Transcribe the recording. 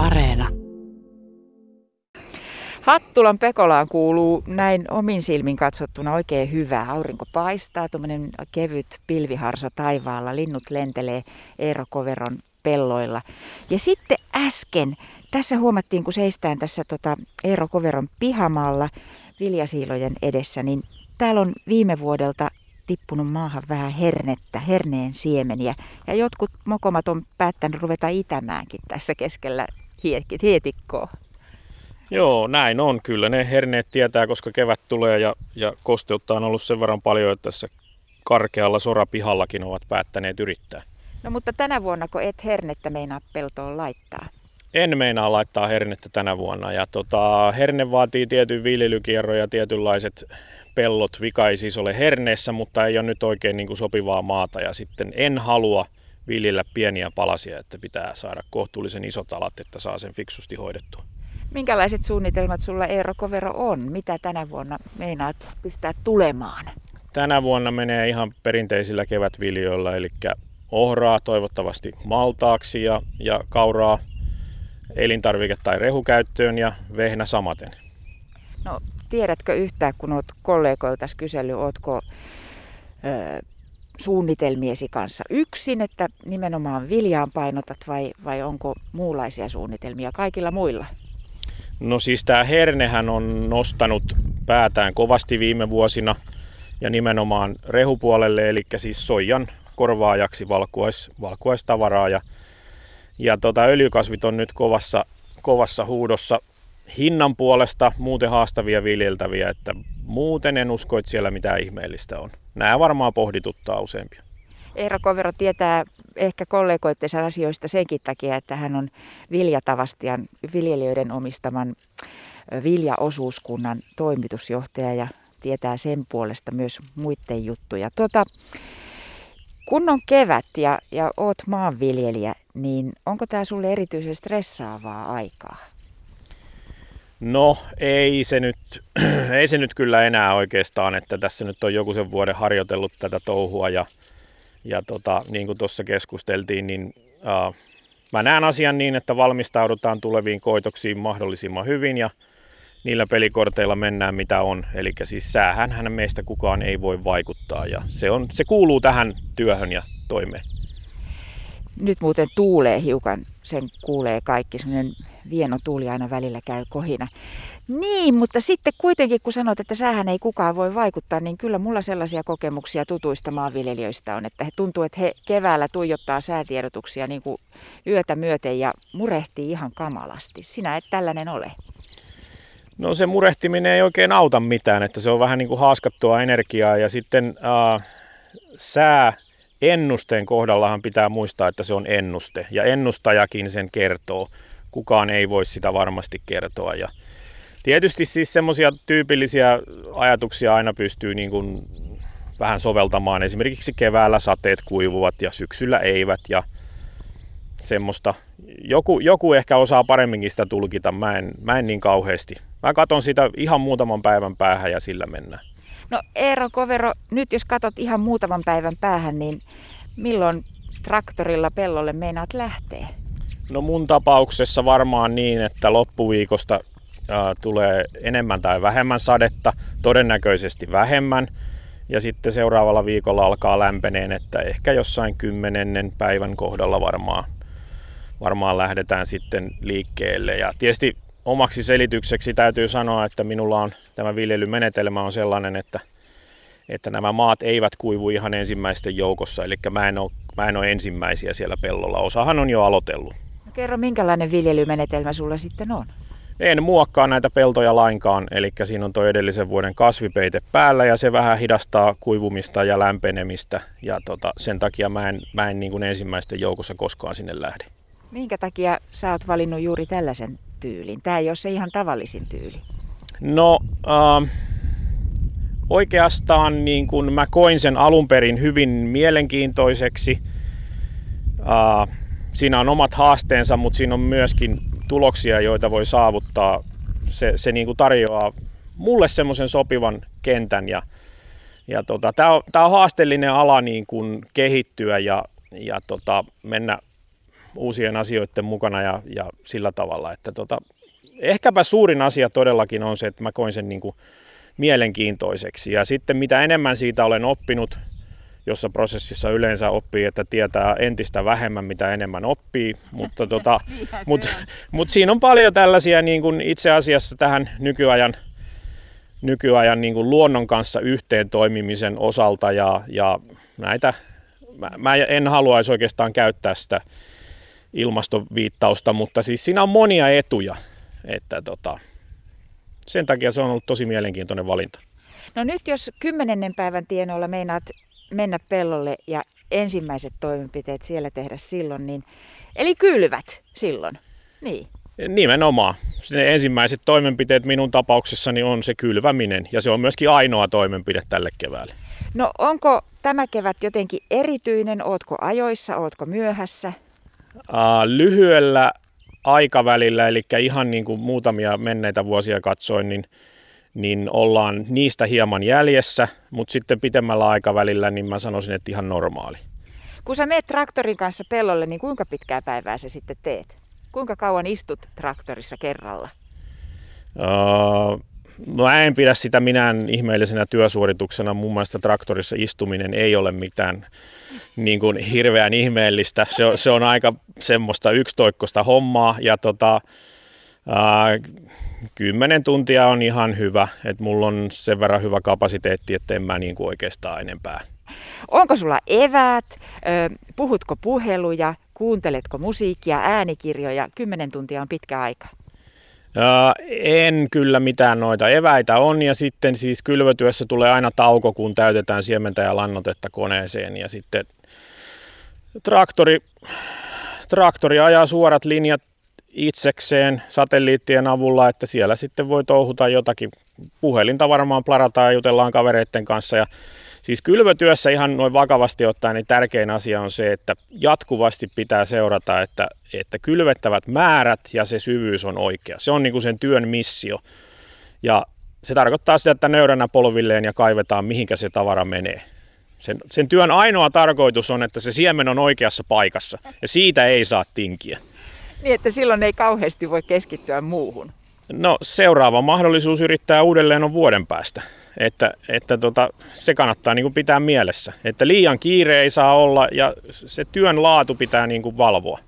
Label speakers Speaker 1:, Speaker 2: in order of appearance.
Speaker 1: Areena. Hattulan Pekolaan kuuluu näin omin silmin katsottuna oikein hyvää. Aurinko paistaa, tuommoinen kevyt pilviharso taivaalla, linnut lentelee Eero Koveron pelloilla. Ja sitten äsken, tässä huomattiin kun seistään tässä tota Eero Koveron pihamaalla viljasiilojen edessä, niin täällä on viime vuodelta tippunut maahan vähän hernettä, herneen siemeniä. Ja jotkut mokomat on päättänyt ruveta itämäänkin tässä keskellä hietikkoa.
Speaker 2: Joo, näin on kyllä. Ne herneet tietää, koska kevät tulee ja, ja kosteutta on ollut sen verran paljon, että tässä karkealla sorapihallakin ovat päättäneet yrittää.
Speaker 1: No mutta tänä vuonna, kun et hernettä meinaa peltoon laittaa?
Speaker 2: En meinaa laittaa hernettä tänä vuonna. Ja tota, herne vaatii tietyn viljelykierron ja tietynlaiset pellot. Vika ei siis ole herneessä, mutta ei ole nyt oikein niin kuin sopivaa maata. Ja sitten en halua viljellä pieniä palasia, että pitää saada kohtuullisen isot alat, että saa sen fiksusti hoidettua.
Speaker 1: Minkälaiset suunnitelmat sulla Eero Kovero on? Mitä tänä vuonna meinaat pistää tulemaan?
Speaker 2: Tänä vuonna menee ihan perinteisillä kevätviljoilla, eli ohraa toivottavasti maltaaksi ja, ja kauraa elintarvike- tai rehukäyttöön ja vehnä samaten.
Speaker 1: No tiedätkö yhtään, kun olet kollegoilta kysellyt, oletko ö, suunnitelmiesi kanssa yksin, että nimenomaan viljaan painotat vai, vai onko muunlaisia suunnitelmia kaikilla muilla?
Speaker 2: No siis tämä hernehän on nostanut päätään kovasti viime vuosina ja nimenomaan rehupuolelle, eli siis soijan korvaajaksi valkuais, valkuaistavaraa. Ja, ja tota, öljykasvit on nyt kovassa, kovassa huudossa hinnan puolesta muuten haastavia viljeltäviä, että muuten en usko, että siellä mitään ihmeellistä on. Nämä varmaan pohdituttaa useampia.
Speaker 1: Eero Kovero tietää ehkä kollegoittensa asioista senkin takia, että hän on Viljatavastian viljelijöiden omistaman viljaosuuskunnan toimitusjohtaja ja tietää sen puolesta myös muiden juttuja. Tuota, kun on kevät ja, ja oot maanviljelijä, niin onko tämä sulle erityisen stressaavaa aikaa?
Speaker 2: No ei se, nyt, ei se nyt kyllä enää oikeastaan, että tässä nyt on joku sen vuoden harjoitellut tätä touhua ja, ja tota, niin kuin tuossa keskusteltiin, niin uh, mä näen asian niin, että valmistaudutaan tuleviin koitoksiin mahdollisimman hyvin ja niillä pelikorteilla mennään mitä on. Eli siis säähän hän meistä kukaan ei voi vaikuttaa ja se, on, se kuuluu tähän työhön ja toimeen.
Speaker 1: Nyt muuten tuulee hiukan, sen kuulee kaikki, semmoinen vieno tuuli aina välillä käy kohina. Niin, mutta sitten kuitenkin kun sanot, että sähän ei kukaan voi vaikuttaa, niin kyllä mulla sellaisia kokemuksia tutuista maanviljelijöistä on, että he tuntuu, että he keväällä tuijottaa säätiedotuksia niin kuin yötä myöten ja murehtii ihan kamalasti. Sinä et tällainen ole.
Speaker 2: No se murehtiminen ei oikein auta mitään, että se on vähän niin kuin haaskattua energiaa ja sitten äh, sää ennusteen kohdallahan pitää muistaa, että se on ennuste ja ennustajakin sen kertoo. Kukaan ei voi sitä varmasti kertoa ja tietysti siis semmoisia tyypillisiä ajatuksia aina pystyy niin kuin vähän soveltamaan. Esimerkiksi keväällä sateet kuivuvat ja syksyllä eivät ja semmoista. Joku, joku ehkä osaa paremminkin sitä tulkita, mä en, mä en niin kauheasti. Mä katon sitä ihan muutaman päivän päähän ja sillä mennään.
Speaker 1: No Eero Kovero, nyt jos katot ihan muutaman päivän päähän, niin milloin traktorilla pellolle meinaat lähteä?
Speaker 2: No mun tapauksessa varmaan niin, että loppuviikosta äh, tulee enemmän tai vähemmän sadetta, todennäköisesti vähemmän. Ja sitten seuraavalla viikolla alkaa lämpeneen, että ehkä jossain kymmenennen päivän kohdalla varmaan, varmaan lähdetään sitten liikkeelle. Ja tietysti omaksi selitykseksi täytyy sanoa, että minulla on tämä viljelymenetelmä on sellainen, että, että nämä maat eivät kuivu ihan ensimmäisten joukossa, eli mä en, ole, mä en ole ensimmäisiä siellä pellolla. Osahan on jo aloitellut.
Speaker 1: No kerro, minkälainen viljelymenetelmä sulla sitten on?
Speaker 2: En muokkaa näitä peltoja lainkaan, eli siinä on tuo edellisen vuoden kasvipeite päällä ja se vähän hidastaa kuivumista ja lämpenemistä ja tota, sen takia mä en, mä en niin kuin ensimmäisten joukossa koskaan sinne lähde.
Speaker 1: Minkä takia sä oot valinnut juuri tällaisen tyylin? Tämä ei ole se ihan tavallisin tyyli.
Speaker 2: No äh, oikeastaan niin kun mä koin sen alun perin hyvin mielenkiintoiseksi. Äh, siinä on omat haasteensa, mutta siinä on myöskin tuloksia, joita voi saavuttaa. Se, se niin kuin tarjoaa mulle semmoisen sopivan kentän ja, ja tota, tämä on, on haasteellinen ala niin kuin kehittyä ja, ja tota, mennä uusien asioiden mukana ja, ja sillä tavalla, että tota, ehkäpä suurin asia todellakin on se, että mä koin sen niin kuin mielenkiintoiseksi. Ja sitten mitä enemmän siitä olen oppinut, jossa prosessissa yleensä oppii, että tietää entistä vähemmän, mitä enemmän oppii, mutta tota, mut, mut siinä on paljon tällaisia niin kuin itse asiassa tähän nykyajan, nykyajan niin kuin luonnon kanssa yhteen toimimisen osalta ja, ja näitä, mä, mä en haluaisi oikeastaan käyttää sitä ilmastoviittausta, mutta siis siinä on monia etuja, että tota, sen takia se on ollut tosi mielenkiintoinen valinta.
Speaker 1: No nyt jos kymmenennen päivän tienoilla meinaat mennä pellolle ja ensimmäiset toimenpiteet siellä tehdä silloin, niin, eli kylvät silloin, niin.
Speaker 2: Nimenomaan. Ne ensimmäiset toimenpiteet minun tapauksessani on se kylväminen ja se on myöskin ainoa toimenpide tälle keväälle.
Speaker 1: No onko tämä kevät jotenkin erityinen? Ootko ajoissa, ootko myöhässä?
Speaker 2: Lyhyellä aikavälillä, eli ihan niin kuin muutamia menneitä vuosia katsoin, niin, niin ollaan niistä hieman jäljessä, mutta sitten pitemmällä aikavälillä niin mä sanoisin, että ihan normaali.
Speaker 1: Kun sä meet traktorin kanssa pellolle, niin kuinka pitkää päivää sä sitten teet? Kuinka kauan istut traktorissa kerralla?
Speaker 2: Uh, no en pidä sitä minään ihmeellisenä työsuorituksena. Mun mielestä traktorissa istuminen ei ole mitään niin kuin hirveän ihmeellistä. Se on, se on aika semmoista yksitoikkoista hommaa ja tota, ää, kymmenen tuntia on ihan hyvä. että mulla on sen verran hyvä kapasiteetti, että en mä niin kuin oikeastaan enempää.
Speaker 1: Onko sulla eväät? Puhutko puheluja? Kuunteletko musiikkia, äänikirjoja? Kymmenen tuntia on pitkä aika.
Speaker 2: En kyllä mitään noita eväitä on ja sitten siis kylvötyössä tulee aina tauko, kun täytetään siementä ja lannotetta koneeseen ja sitten traktori, traktori ajaa suorat linjat itsekseen satelliittien avulla, että siellä sitten voi touhuta jotakin. Puhelinta varmaan plarataan ja jutellaan kavereiden kanssa ja Siis kylvötyössä ihan noin vakavasti ottaen, niin tärkein asia on se, että jatkuvasti pitää seurata, että, että kylvettävät määrät ja se syvyys on oikea. Se on niin kuin sen työn missio. Ja se tarkoittaa sitä, että nöyränä polvilleen ja kaivetaan, mihinkä se tavara menee. Sen, sen työn ainoa tarkoitus on, että se siemen on oikeassa paikassa ja siitä ei saa tinkiä.
Speaker 1: Niin, että silloin ei kauheasti voi keskittyä muuhun.
Speaker 2: No seuraava mahdollisuus yrittää uudelleen on vuoden päästä. Että, että tota, se kannattaa niin kuin pitää mielessä, että liian kiire ei saa olla ja se työn laatu pitää niin kuin valvoa.